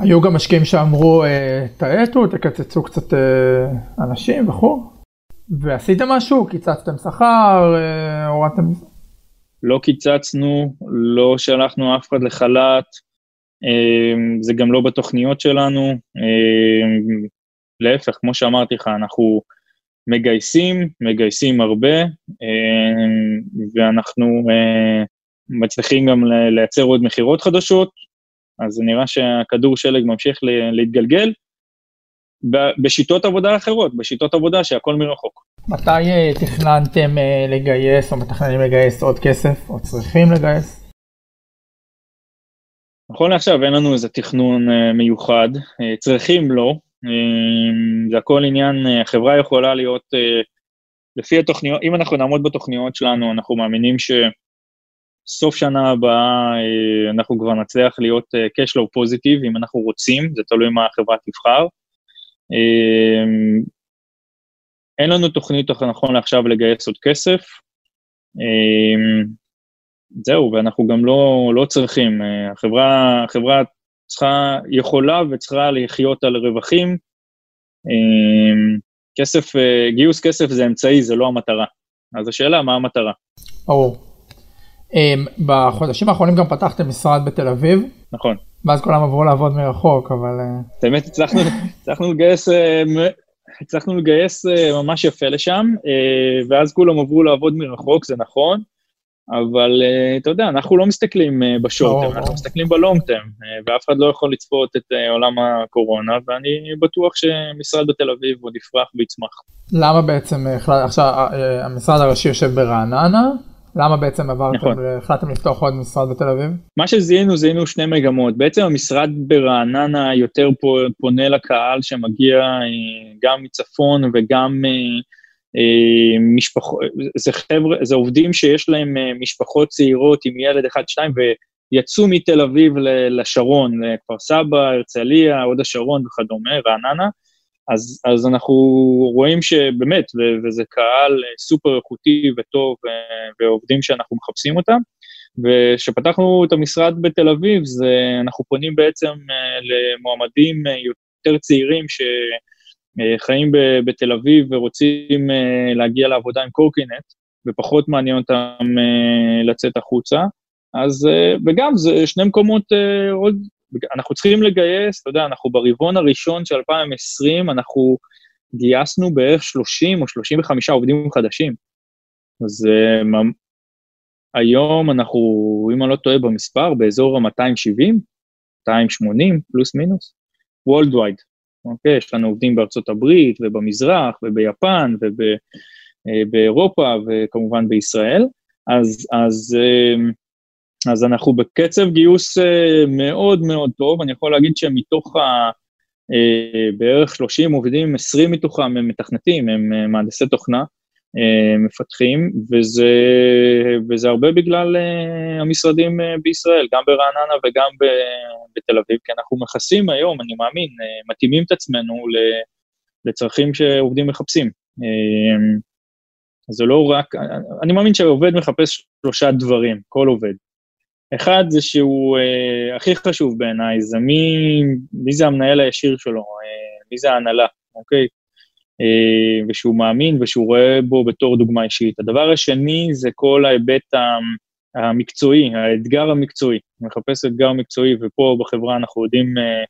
היו גם משקיעים שאמרו, אה, תאטו, תקצצו קצת אה, אנשים וכו'? ועשיתם משהו? קיצצתם שכר? הורדתם... לא קיצצנו, לא שלחנו אף אחד לחל"ת, זה גם לא בתוכניות שלנו. להפך, כמו שאמרתי לך, אנחנו מגייסים, מגייסים הרבה, ואנחנו מצליחים גם לייצר עוד מכירות חדשות, אז זה נראה שהכדור שלג ממשיך להתגלגל. בשיטות עבודה אחרות, בשיטות עבודה שהכל מרחוק. מתי אה, תכננתם אה, לגייס או מתכננים לגייס עוד כסף או צריכים לגייס? נכון לעכשיו אין לנו איזה תכנון אה, מיוחד, צריכים לא, זה הכל עניין, החברה יכולה להיות, לפי התוכניות, אם אנחנו נעמוד בתוכניות שלנו, אנחנו מאמינים שסוף שנה הבאה אנחנו כבר נצליח להיות cash flow פוזיטיב, אם אנחנו רוצים, זה תלוי מה החברה תבחר. אמ, אין לנו תוכנית נכון לעכשיו לגייס עוד כסף. אמ, זהו, ואנחנו גם לא, לא צריכים. אה, החברה, החברה צריכה, יכולה וצריכה לחיות על רווחים. אמ, כסף, אה, גיוס כסף זה אמצעי, זה לא המטרה. אז השאלה, מה המטרה? ברור. בחודשים האחרונים גם פתחתם משרד בתל אביב. נכון. ואז כולם עברו לעבוד מרחוק, אבל... אה, באמת הצלחנו, הצלחנו לגייס, אה, הצלחנו לגייס אה, ממש יפה לשם, ואז כולם עברו לעבוד מרחוק, זה נכון, אבל אתה יודע, אנחנו לא מסתכלים בשורט אנחנו מסתכלים בלונג טרם, ואף אחד לא יכול לצפות את עולם הקורונה, ואני בטוח שמשרד בתל אביב עוד יפרח ויצמח. למה בעצם עכשיו המשרד הראשי יושב ברעננה? למה בעצם עברתם, נכון. החלטתם לפתוח עוד משרד בתל אביב? מה שזיהינו, זיהינו שני מגמות. בעצם המשרד ברעננה יותר פונה לקהל שמגיע אה, גם מצפון וגם אה, אה, משפחות, זה חבר'ה, זה עובדים שיש להם משפחות צעירות עם ילד אחד, שתיים, ויצאו מתל אביב לשרון, לכפר סבא, הרצליה, הוד השרון וכדומה, רעננה. אז, אז אנחנו רואים שבאמת, ו, וזה קהל סופר איכותי וטוב, ו, ועובדים שאנחנו מחפשים אותם. וכשפתחנו את המשרד בתל אביב, זה, אנחנו פונים בעצם אה, למועמדים אה, יותר צעירים שחיים בתל אביב ורוצים אה, להגיע לעבודה עם קורקינט, ופחות מעניין אותם לצאת החוצה. אז, וגם, זה שני מקומות עוד אנחנו צריכים לגייס, אתה יודע, אנחנו ברבעון הראשון של 2020, אנחנו גייסנו בערך 30 או 35 עובדים חדשים. אז, אה, היום אנחנו, אם אני לא טועה במספר, באזור ה-270, 280 פלוס מינוס, Worldwide, אוקיי? יש לנו עובדים בארצות הברית ובמזרח וביפן ובאירופה וכמובן בישראל, אז, אז, אז אנחנו בקצב גיוס מאוד מאוד טוב, אני יכול להגיד שמתוך ה... בערך 30 עובדים, 20 מתוכם הם מתכנתים, הם מהנדסי תוכנה, אה, מפתחים, וזה, וזה הרבה בגלל uh, המשרדים uh, בישראל, גם ברעננה וגם ב, בתל אביב, כי אנחנו מכסים היום, אני מאמין, מתאימים את עצמנו לצרכים שעובדים מחפשים. זה לא רק, אני מאמין שעובד מחפש שלושה דברים, כל עובד. אחד זה שהוא uh, הכי חשוב בעיניי, זה מי, מי זה המנהל הישיר שלו, uh, מי זה ההנהלה, אוקיי? אה, ושהוא מאמין ושהוא רואה בו בתור דוגמה אישית. הדבר השני זה כל ההיבט המקצועי, האתגר המקצועי. מחפש אתגר מקצועי, ופה בחברה אנחנו יודעים אה,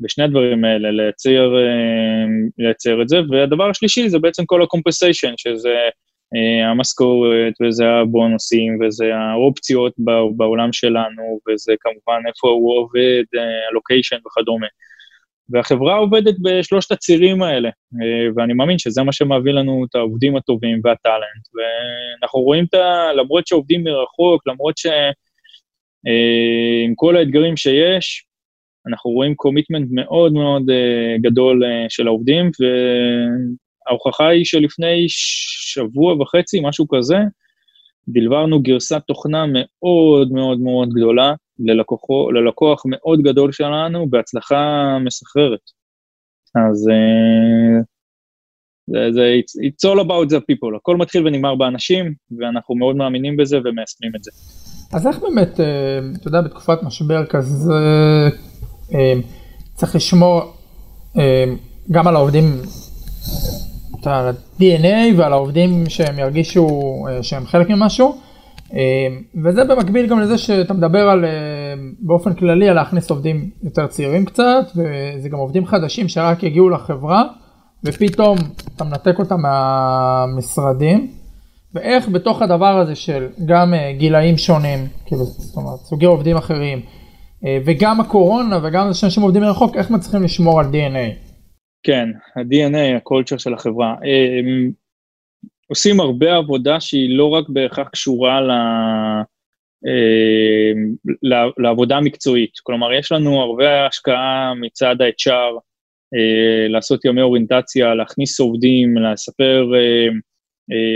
בשני הדברים האלה לייצר, אה, לייצר את זה. והדבר השלישי זה בעצם כל ה-compensation, שזה המשכורת, וזה הבונוסים, וזה האופציות בעולם שלנו, וזה כמובן איפה הוא עובד, הלוקיישן וכדומה. והחברה עובדת בשלושת הצירים האלה, אה, ואני מאמין שזה מה שמביא לנו את העובדים הטובים והטאלנט. ואנחנו רואים את ה... למרות שעובדים מרחוק, למרות שעם אה, כל האתגרים שיש, אנחנו רואים קומיטמנט מאוד מאוד אה, גדול של העובדים, וההוכחה היא שלפני שבוע וחצי, משהו כזה, דלברנו גרסת תוכנה מאוד מאוד מאוד גדולה ללקוחו, ללקוח מאוד גדול שלנו בהצלחה מסחררת. אז uh, זה, זה, it's, it's all about the people, הכל מתחיל ונגמר באנשים, ואנחנו מאוד מאמינים בזה ומיישמים את זה. אז איך באמת, אה, אתה יודע, בתקופת משבר כזה, אה, צריך לשמור גם על העובדים על ה-DNA ועל העובדים שהם ירגישו אה, שהם חלק ממשהו. אה, וזה במקביל גם לזה שאתה מדבר על, אה, באופן כללי, על להכניס עובדים יותר צעירים קצת, וזה גם עובדים חדשים שרק הגיעו לחברה, ופתאום אתה מנתק אותם מהמשרדים, ואיך בתוך הדבר הזה של גם גילאים שונים, כאילו, זאת אומרת, סוגי עובדים אחרים, וגם הקורונה וגם זה שאנשים עובדים מרחוק, איך מצליחים לשמור על DNA? כן, ה-DNA, הקולצ'ר של החברה. עושים הרבה עבודה שהיא לא רק בהכרח קשורה ל... לעבודה המקצועית. כלומר, יש לנו הרבה השקעה מצד ה-HR, לעשות ימי אוריינטציה, להכניס עובדים, לספר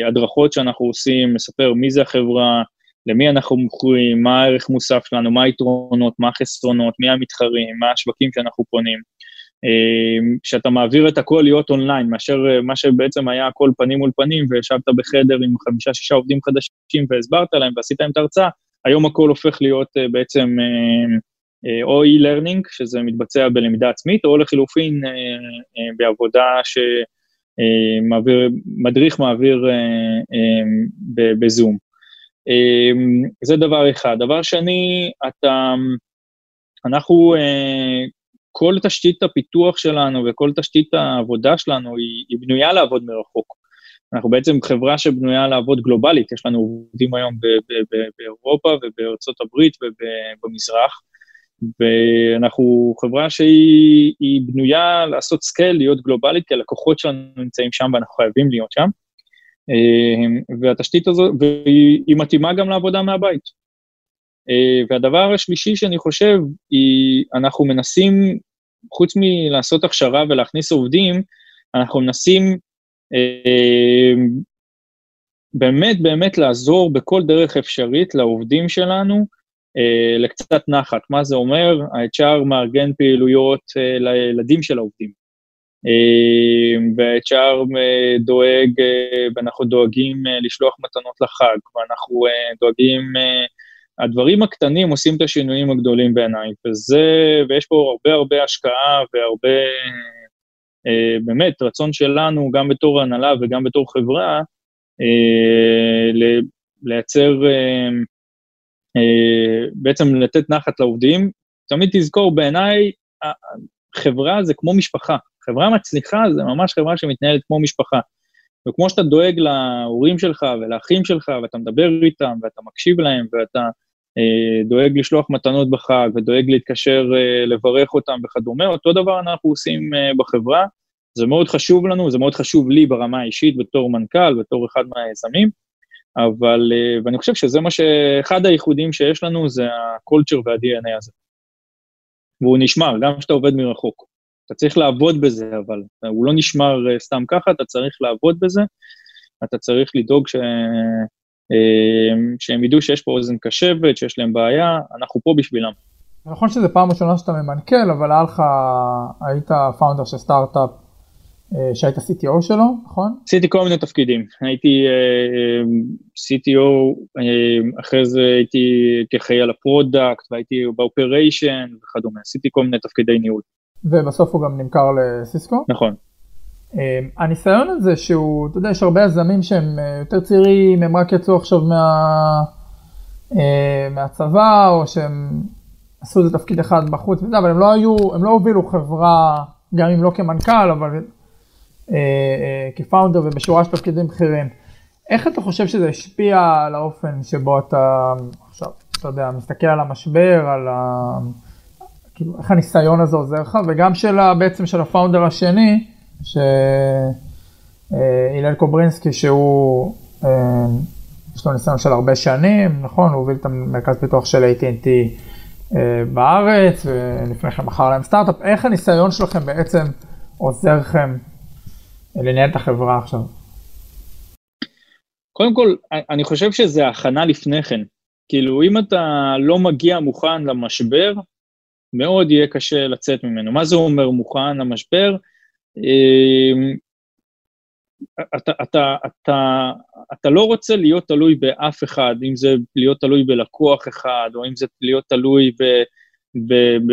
הדרכות שאנחנו עושים, לספר מי זה החברה, למי אנחנו מוכרים, מה הערך מוסף שלנו, מה היתרונות, מה החסרונות, מי המתחרים, מה השווקים שאנחנו פונים. אמ, שאתה מעביר את הכל להיות אונליין, מאשר אה, מה שבעצם היה הכל פנים מול פנים, וישבת בחדר עם חמישה-שישה עובדים חדשים והסברת להם ועשית להם את ההרצאה, היום הכל הופך להיות אה, בעצם אה, או e-learning, שזה מתבצע בלמידה עצמית, או לחילופין בעבודה שמעביר, מדריך מעביר בזום. אמ, זה דבר אחד. דבר שני, אתה, אנחנו כל תשתית הפיתוח שלנו וכל תשתית העבודה שלנו היא, היא בנויה לעבוד מרחוק. אנחנו בעצם חברה שבנויה לעבוד גלובלית, יש לנו עובדים היום באירופה ובארצות הברית ובמזרח, ואנחנו חברה שהיא בנויה לעשות scale, להיות גלובלית, כי הלקוחות שלנו נמצאים שם ואנחנו חייבים להיות שם. אה, והתשתית הזו, והיא מתאימה גם לעבודה מהבית. אה, והדבר השלישי שאני חושב, היא, אנחנו מנסים חוץ מלעשות הכשרה ולהכניס עובדים, אנחנו מנסים אה, באמת באמת לעזור בכל דרך אפשרית לעובדים שלנו אה, לקצת נחת. מה זה אומר? ה-HR מארגן פעילויות אה, לילדים של העובדים. אה, וה-HR אה, דואג, אה, ואנחנו דואגים אה, לשלוח מתנות לחג, ואנחנו אה, דואגים... הדברים הקטנים עושים את השינויים הגדולים בעיניי, וזה, ויש פה הרבה הרבה השקעה והרבה, אה, באמת, רצון שלנו, גם בתור הנהלה וגם בתור חברה, אה, לייצר, אה, אה, בעצם לתת נחת לעובדים. תמיד תזכור, בעיניי, חברה זה כמו משפחה. חברה מצליחה זה ממש חברה שמתנהלת כמו משפחה. וכמו שאתה דואג להורים שלך ולאחים שלך, ואתה מדבר איתם, ואתה מקשיב להם, ואתה דואג לשלוח מתנות בחג, ודואג להתקשר, אה, לברך אותם וכדומה, אותו דבר אנחנו עושים אה, בחברה. זה מאוד חשוב לנו, זה מאוד חשוב לי ברמה האישית בתור מנכ"ל, בתור אחד מהיזמים, אבל, אה, ואני חושב שזה מה שאחד הייחודים שיש לנו זה ה-culture וה-DNA הזה. והוא נשמר, גם כשאתה עובד מרחוק. אתה צריך לעבוד בזה, אבל הוא לא נשמר אה, סתם ככה, אתה צריך לעבוד בזה, אתה צריך לדאוג ש... אה, שהם ידעו שיש פה אוזן קשבת, שיש להם בעיה, אנחנו פה בשבילם. נכון שזה פעם ראשונה שאתה מנכ"ל, אבל היה לך, היית founder של סטארט-אפ אה, שהיית CTO שלו, נכון? עשיתי כל מיני תפקידים, הייתי אה, CTO, אה, אחרי זה הייתי כאחראי על ה product, והייתי ב operation וכדומה, עשיתי כל מיני תפקידי ניהול. ובסוף הוא גם נמכר לסיסקו? נכון. אה, הניסיון הזה שהוא, אתה יודע, יש הרבה יזמים שהם אה, יותר צעירים, הם רק יצאו עכשיו מה, uh, מהצבא, או שהם עשו איזה תפקיד אחד בחוץ וזה, אבל הם לא היו, הם לא הובילו חברה, גם אם לא כמנכ"ל, אבל אה, אה, כפאונדר ובשורה של תפקידים בכירים. איך אתה חושב שזה השפיע על האופן שבו אתה עכשיו, אתה יודע, מסתכל על המשבר, על ה... כאילו, איך הניסיון הזה עוזר לך, וגם של בעצם של הפאונדר השני, שהלל קוברינסקי, שהוא, אה, יש לו ניסיון של הרבה שנים, נכון? הוא הוביל את המרכז פיתוח של AT&T בארץ, ולפני כן מכר להם סטארט-אפ. איך הניסיון שלכם בעצם עוזר לכם לנהל את החברה עכשיו? קודם כל, אני חושב שזה הכנה לפני כן. כאילו, אם אתה לא מגיע מוכן למשבר, מאוד יהיה קשה לצאת ממנו. מה זה אומר מוכן למשבר? אמ, אתה, אתה, אתה, אתה לא רוצה להיות תלוי באף אחד, אם זה להיות תלוי בלקוח אחד, או אם זה להיות תלוי ב, ב, ב,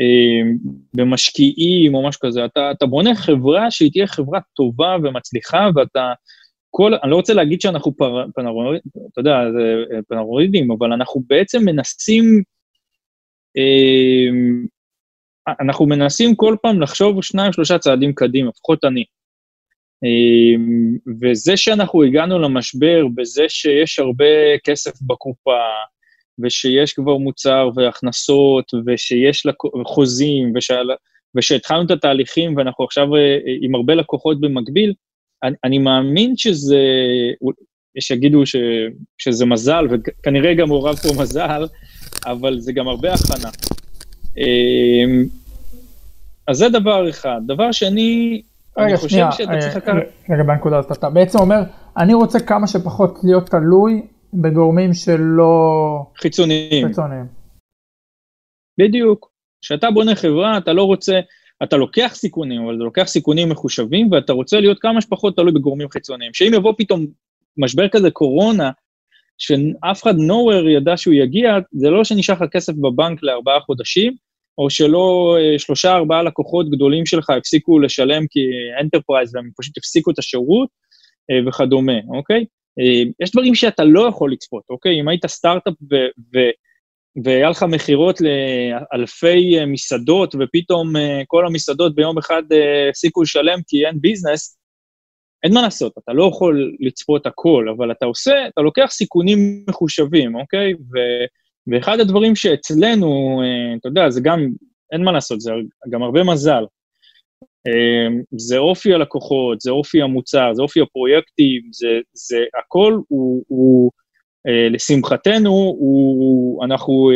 אה, במשקיעים או משהו כזה, אתה, אתה בונה חברה שהיא תהיה חברה טובה ומצליחה, ואתה, כל, אני לא רוצה להגיד שאנחנו פר, פנרוידים, אתה יודע, אה, פנרוידים, אבל אנחנו בעצם מנסים, אה, אנחנו מנסים כל פעם לחשוב שניים, שלושה צעדים קדימה, לפחות אני. וזה שאנחנו הגענו למשבר, בזה שיש הרבה כסף בקופה, ושיש כבר מוצר והכנסות, ושיש חוזים, ושהל... ושהתחלנו את התהליכים ואנחנו עכשיו אה, עם הרבה לקוחות במקביל, אני, אני מאמין שזה, יש שיגידו ש, שזה מזל, וכנראה גם מעורב פה מזל, אבל זה גם הרבה הכנה. אמ, אז זה דבר אחד. דבר שני, אני חושב שנייה, שאתה אה, צריך לקחת... רגע, בנקודה הזאת, אתה בעצם אומר, אני רוצה כמה שפחות להיות תלוי בגורמים שלא... חיצוניים. חיצוניים. בדיוק. כשאתה בונה חברה, אתה לא רוצה, אתה לוקח סיכונים, אבל אתה לוקח סיכונים מחושבים, ואתה רוצה להיות כמה שפחות תלוי בגורמים חיצוניים. שאם יבוא פתאום משבר כזה, קורונה, שאף אחד לא ידע שהוא יגיע, זה לא שנשאר לך כסף בבנק לארבעה חודשים, או שלא אה, שלושה, ארבעה לקוחות גדולים שלך הפסיקו לשלם כי enterprise והם פשוט הפסיקו את השירות אה, וכדומה, אוקיי? אה, יש דברים שאתה לא יכול לצפות, אוקיי? אם היית סטארט-אפ והיה לך מכירות לאלפי מסעדות, ופתאום כל המסעדות ביום אחד הפסיקו לשלם כי אין ביזנס, אין מה לעשות, אתה לא יכול לצפות הכל, אבל אתה עושה, אתה לוקח סיכונים מחושבים, אוקיי? ו, ואחד הדברים שאצלנו, אתה יודע, זה גם, אין מה לעשות, זה גם הרבה מזל. אמ, זה אופי הלקוחות, זה אופי המוצר, זה אופי הפרויקטים, זה, זה הכל הוא, הוא אה, לשמחתנו, הוא, אנחנו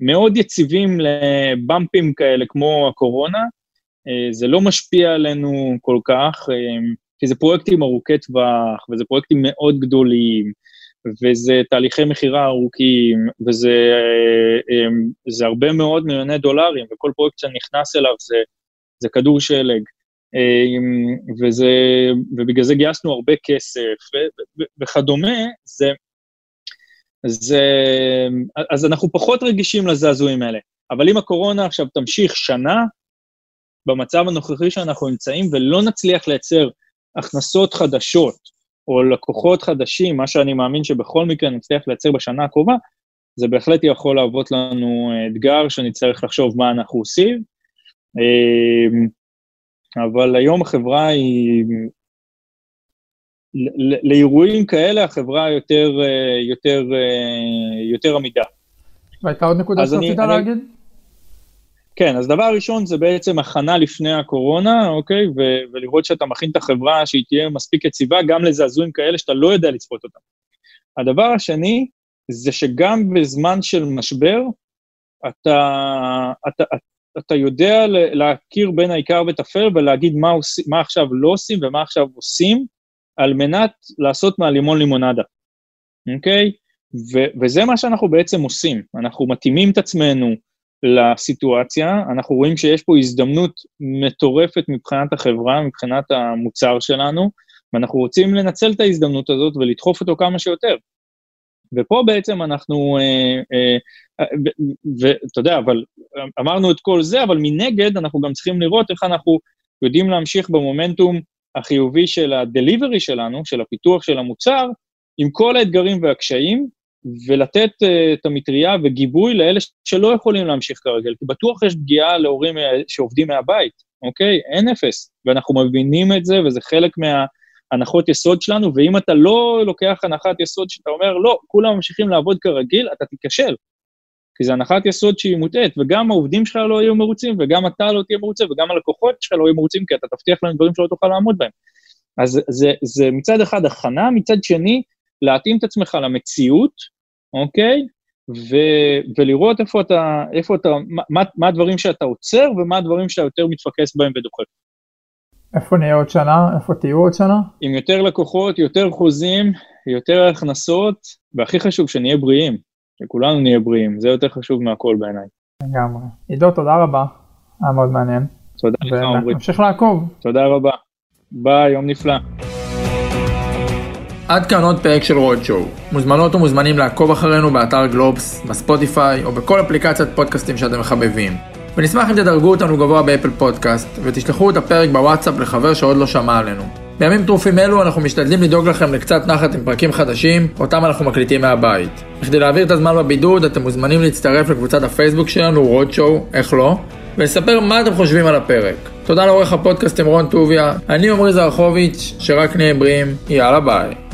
מאוד יציבים לבמפים כאלה כמו הקורונה, אה, זה לא משפיע עלינו כל כך, כי זה פרויקטים ארוכי טווח, וזה פרויקטים מאוד גדולים, וזה תהליכי מכירה ארוכים, וזה אה, הרבה מאוד מיליוני דולרים, וכל פרויקט שאני נכנס אליו זה זה כדור שלג. וזה, ובגלל זה גייסנו הרבה כסף וכדומה, זה, זה, אז אנחנו פחות רגישים לזעזועים האלה. אבל אם הקורונה עכשיו תמשיך שנה, במצב הנוכחי שאנחנו נמצאים, ולא נצליח לייצר הכנסות חדשות או לקוחות חדשים, מה שאני מאמין שבכל מקרה נצליח לייצר בשנה הקרובה, זה בהחלט יכול להוות לנו אתגר שנצטרך לחשוב מה אנחנו עושים, אמ, אבל היום החברה היא, לאירועים כאלה החברה יותר, יותר, יותר עמידה. והייתה עוד נקודה שרצית להגיד? כן, אז דבר ראשון זה בעצם הכנה לפני הקורונה, אוקיי? ו- ולראות שאתה מכין את החברה שהיא תהיה מספיק יציבה גם לזעזועים כאלה שאתה לא יודע לצפות אותם. הדבר השני זה שגם בזמן של משבר, אתה, אתה, אתה, יודע להכיר בין העיקר וטפל ולהגיד מה, עוש, מה עכשיו לא עושים ומה עכשיו עושים, על מנת לעשות מהלימון לימונדה, אוקיי? ו- וזה מה שאנחנו בעצם עושים. אנחנו מתאימים את עצמנו לסיטואציה, אנחנו רואים שיש פה הזדמנות מטורפת מבחינת החברה, מבחינת המוצר שלנו, ואנחנו רוצים לנצל את ההזדמנות הזאת ולדחוף אותו כמה שיותר. ופה בעצם אנחנו, אה, אה, ואתה יודע, אבל אמרנו את כל זה, אבל מנגד אנחנו גם צריכים לראות איך אנחנו יודעים להמשיך במומנטום החיובי של ה-delivery שלנו, של הפיתוח של המוצר, עם כל האתגרים והקשיים, ולתת uh, את המטריה וגיבוי לאלה שלא יכולים להמשיך כרגל, כי בטוח יש פגיעה להורים שעובדים מהבית, אוקיי? אין אפס, ואנחנו מבינים את זה, וזה חלק מההנחות יסוד שלנו, ואם אתה לא לוקח הנחת יסוד שאתה אומר, לא, כולם ממשיכים לעבוד כרגיל, אתה תיכשל. כי זו הנחת יסוד שהיא מוטעית, וגם העובדים שלך לא יהיו מרוצים, וגם אתה לא תהיה מרוצה, וגם הלקוחות שלך לא יהיו מרוצים, כי אתה תבטיח להם דברים שלא תוכל לעמוד בהם. אז זה, זה מצד אחד הכנה, מצד שני, להתאים את עצמך למציאות, אוקיי? ו, ולראות איפה אתה, איפה אתה, מה, מה הדברים שאתה עוצר ומה הדברים שאתה יותר מתפקס בהם ודוחף. איפה נהיה עוד שנה? איפה תהיו עוד שנה? עם יותר לקוחות, יותר חוזים, יותר הכנסות, והכי חשוב שנהיה בריאים, שכולנו נהיה בריאים, זה יותר חשוב מהכל בעיניי. לגמרי. עידו, תודה רבה, היה מאוד מעניין. תודה לך, עמרי. ונמשיך לעקוב. תודה רבה. ביי, יום נפלא. עד כאן עוד פרק של רודשואו. מוזמנות ומוזמנים לעקוב אחרינו באתר גלובס, בספוטיפיי או בכל אפליקציית פודקאסטים שאתם מחבבים. ונשמח אם תדרגו אותנו גבוה באפל פודקאסט, ותשלחו את הפרק בוואטסאפ לחבר שעוד לא שמע עלינו. בימים טרופים אלו אנחנו משתדלים לדאוג לכם לקצת נחת עם פרקים חדשים, אותם אנחנו מקליטים מהבית. בכדי להעביר את הזמן בבידוד, אתם מוזמנים להצטרף לקבוצת הפייסבוק שלנו, רודשואו, איך לא, ולספר מה אתם חושבים על הפרק. תודה לעורך הפודקאסט עם רון טוביה, אני עמרי זרחוביץ', שרק נהיה בריאים, יאללה ביי.